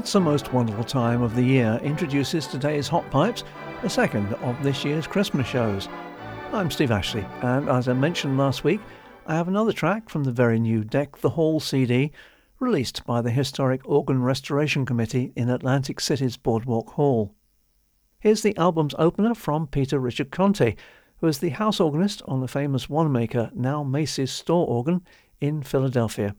It's the most wonderful time of the year introduces today's Hot Pipes, the second of this year's Christmas shows. I'm Steve Ashley, and as I mentioned last week, I have another track from the very new Deck the Hall CD, released by the Historic Organ Restoration Committee in Atlantic City's Boardwalk Hall. Here's the album's opener from Peter Richard Conte, who is the house organist on the famous Wanamaker, now Macy's store organ in Philadelphia.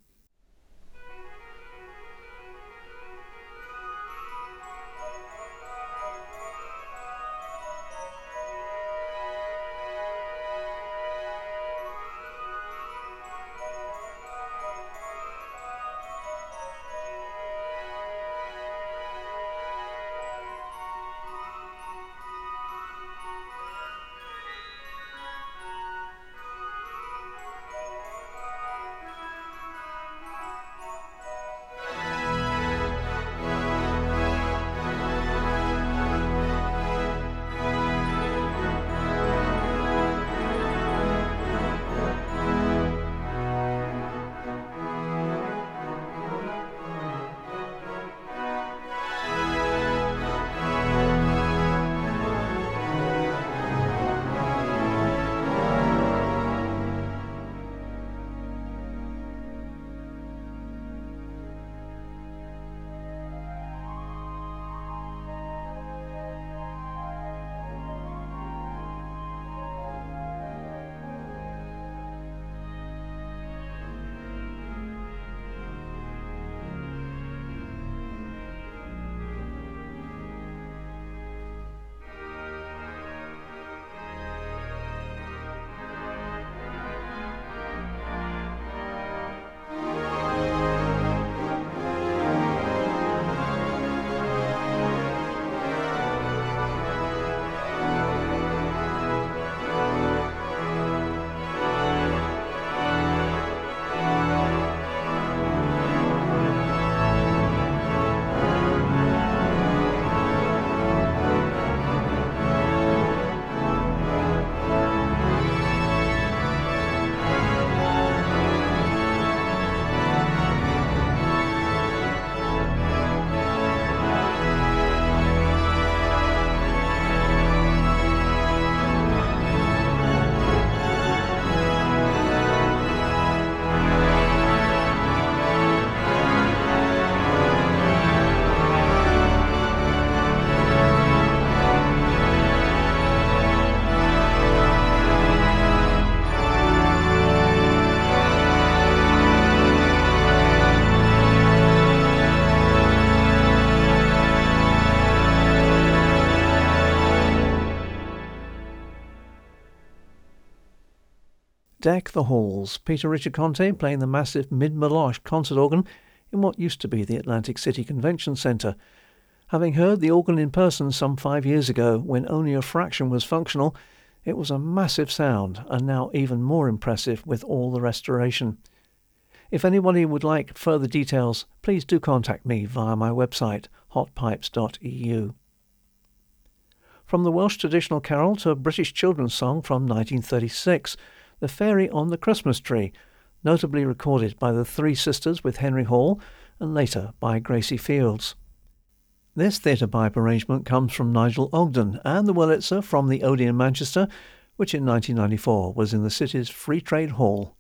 Deck the Halls, Peter Richard Conte playing the massive Midmer-Losh concert organ in what used to be the Atlantic City Convention Centre. Having heard the organ in person some five years ago when only a fraction was functional, it was a massive sound and now even more impressive with all the restoration. If anybody would like further details, please do contact me via my website, hotpipes.eu. From the Welsh traditional carol to a British children's song from 1936, the Fairy on the Christmas Tree, notably recorded by the Three Sisters with Henry Hall and later by Gracie Fields. This theatre pipe arrangement comes from Nigel Ogden and the Wurlitzer from the Odeon Manchester, which in 1994 was in the city's Free Trade Hall.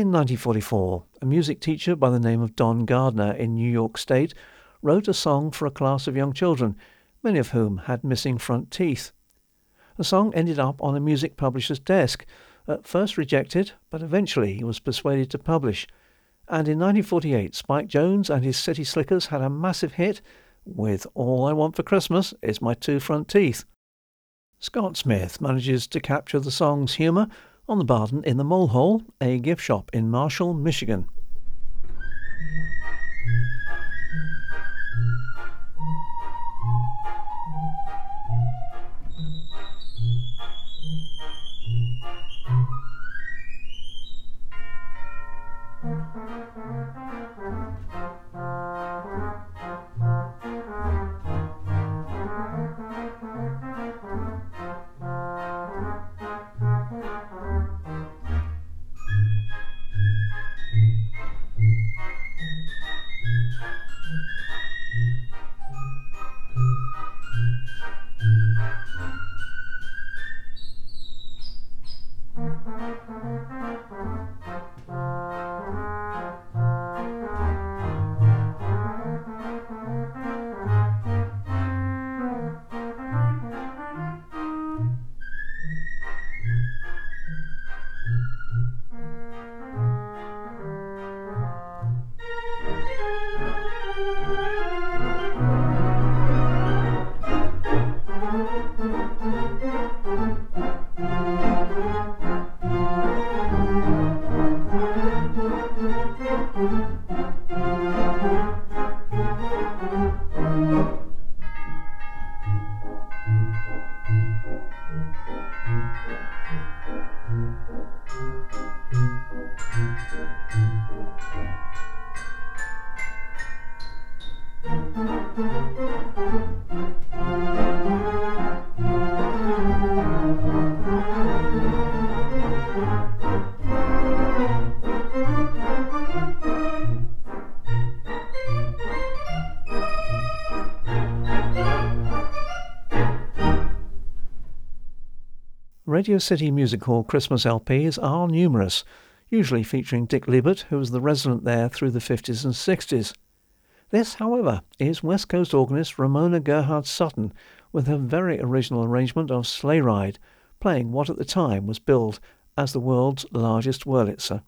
In 1944, a music teacher by the name of Don Gardner in New York State wrote a song for a class of young children, many of whom had missing front teeth. The song ended up on a music publisher's desk, at first rejected, but eventually he was persuaded to publish. And in 1948, Spike Jones and his City Slickers had a massive hit with All I Want for Christmas is My Two Front Teeth. Scott Smith manages to capture the song's humour on the Barton in the Mole Hole, a gift shop in Marshall, Michigan. Radio City Music Hall Christmas LPs are numerous, usually featuring Dick Liebert, who was the resident there through the 50s and 60s. This, however, is West Coast organist Ramona Gerhard Sutton with her very original arrangement of Sleigh Ride, playing what at the time was billed as the world's largest Wurlitzer.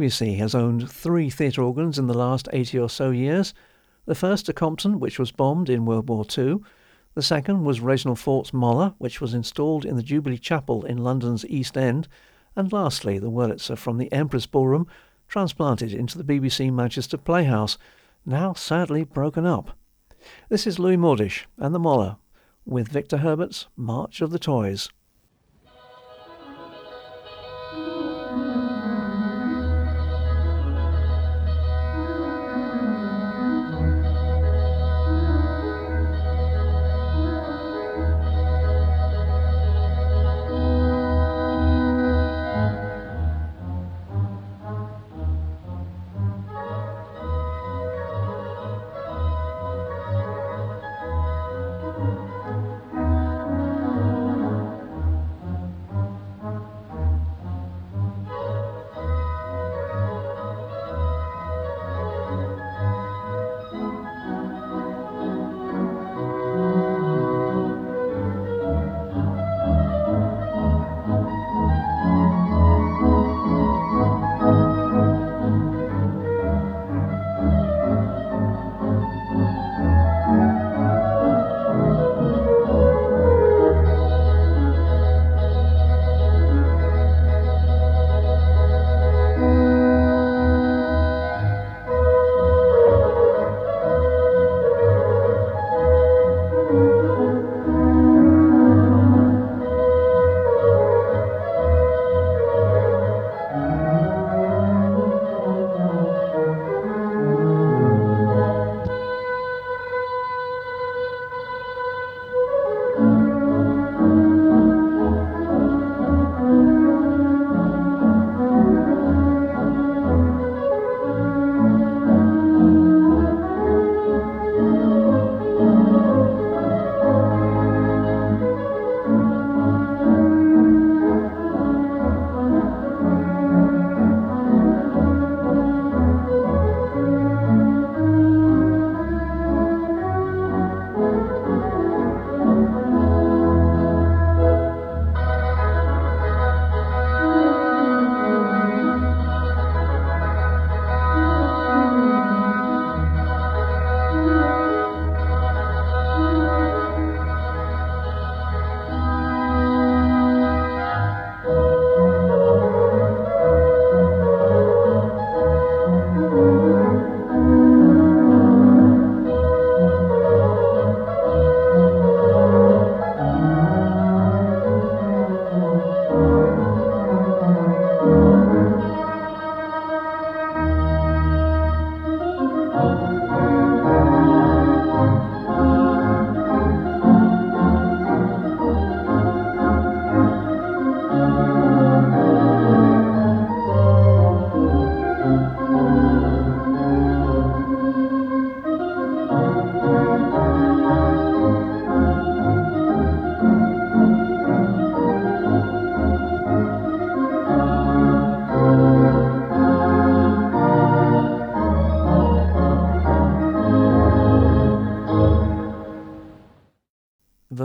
BBC has owned three theatre organs in the last 80 or so years. The first, a Compton, which was bombed in World War II. The second was Reginald Foort's Moller, which was installed in the Jubilee Chapel in London's East End. And lastly, the Wurlitzer from the Empress Ballroom, transplanted into the BBC Manchester Playhouse, now sadly broken up. This is Louis Mordish and the Moller with Victor Herbert's March of the Toys.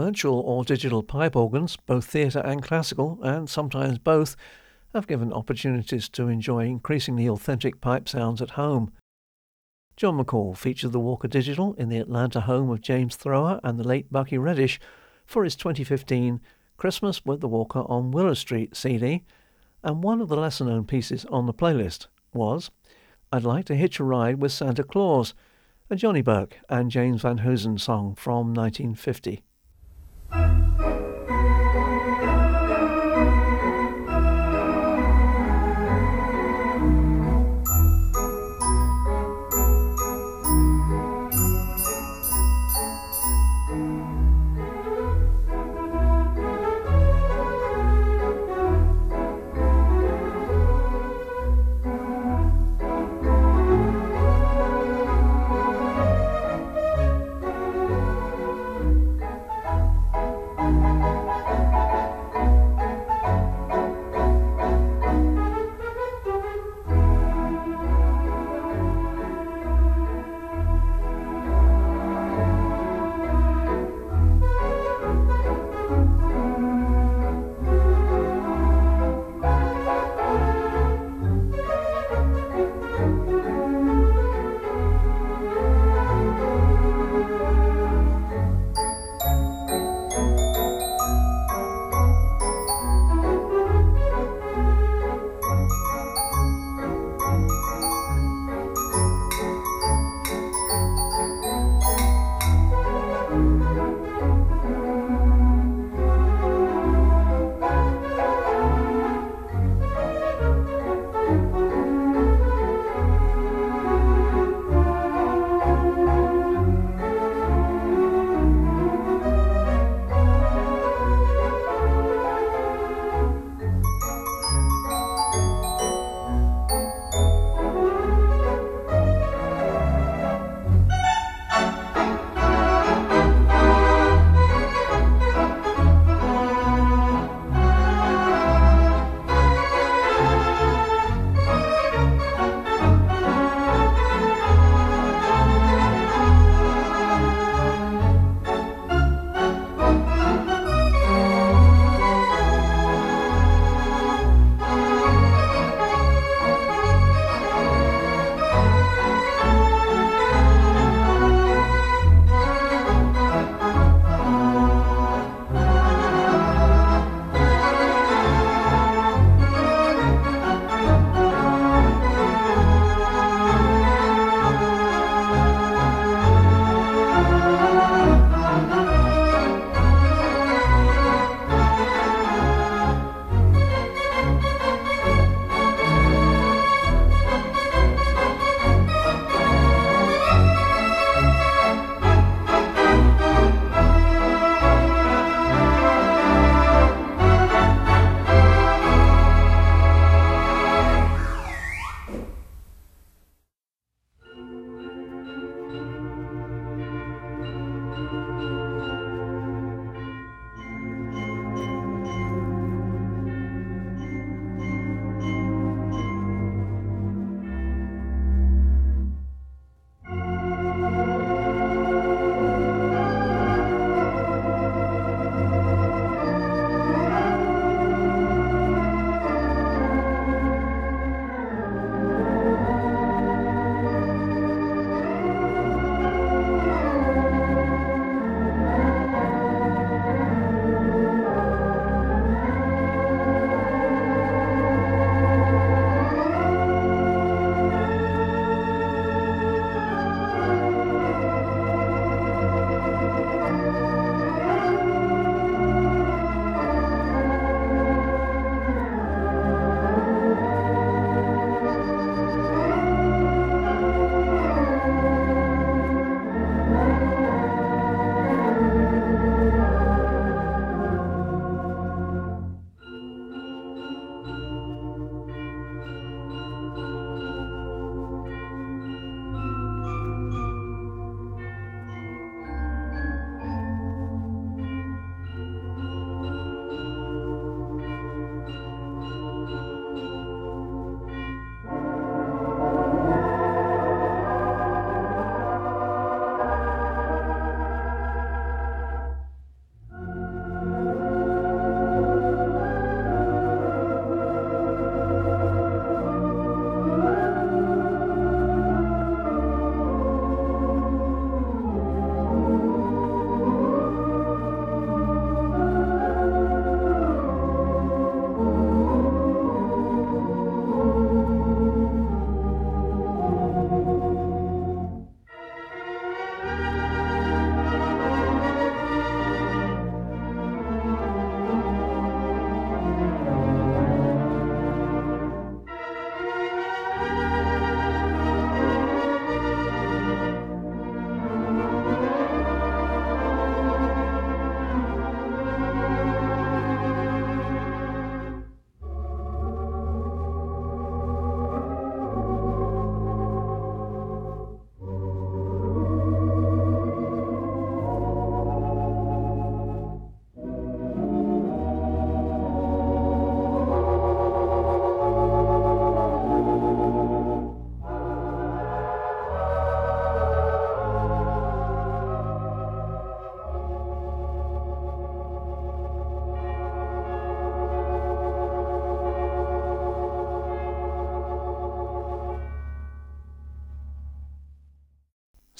Virtual or digital pipe organs, both theatre and classical, and sometimes both, have given opportunities to enjoy increasingly authentic pipe sounds at home. John McCall featured the Walker Digital in the Atlanta home of James Thrower and the late Bucky Reddish for his 2015 Christmas with the Walker on Willow Street CD, and one of the lesser known pieces on the playlist was I'd Like to Hitch a Ride with Santa Claus, a Johnny Burke and James Van Heusen song from 1950. Thank you.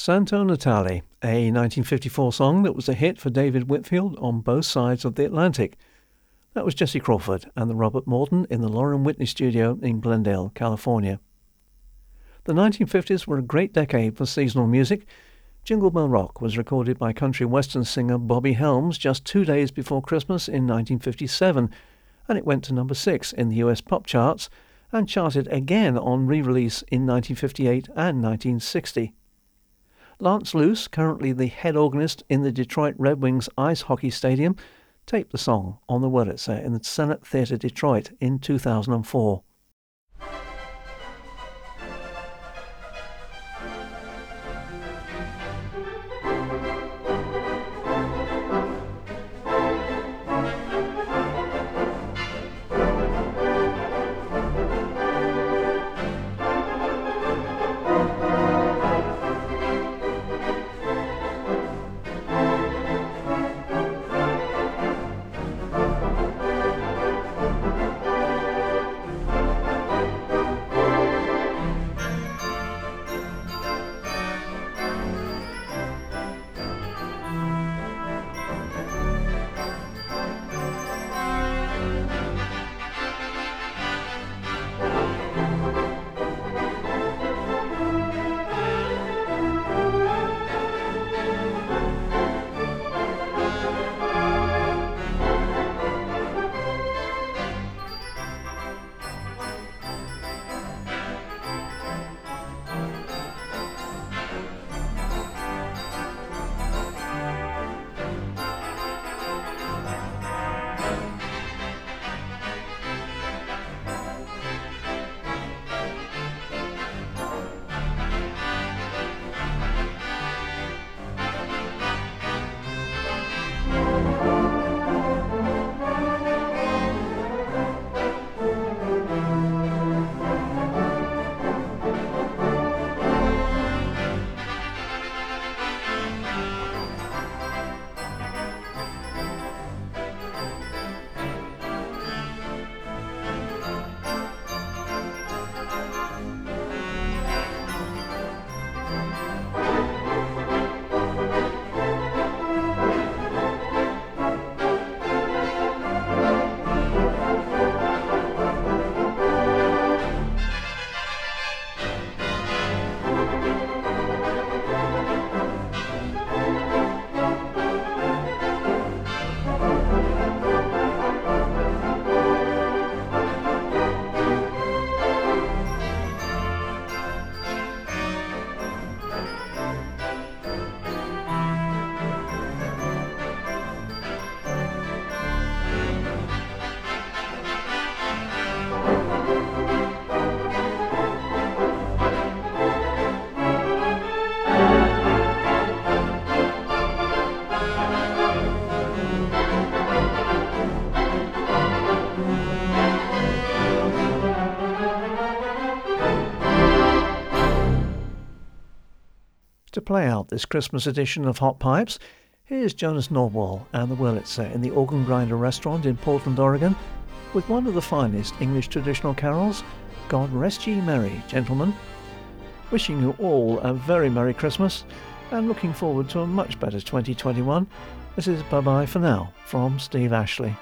Santo Natale, a 1954 song that was a hit for David Whitfield on both sides of the Atlantic. That was Jesse Crawford and the Robert Morton in the Lorin Whitney studio in Glendale, California. The 1950s were a great decade for seasonal music. Jingle Bell Rock was recorded by country western singer Bobby Helms just two days before Christmas in 1957, and it went to number six in the US pop charts and charted again on re release in 1958 and 1960. Lance Luce, currently the head organist in the Detroit Red Wings ice hockey stadium, taped the song on the Wurlitzer in the Senate Theatre Detroit in 2004. This Christmas edition of Hot Pipes, here's Jonas Nordwall and the Wurlitzer in the Organ Grinder restaurant in Portland, Oregon, with one of the finest English traditional carols, God Rest Ye Merry, Gentlemen. Wishing you all a very Merry Christmas and looking forward to a much better 2021. This is bye bye for now from Steve Ashley.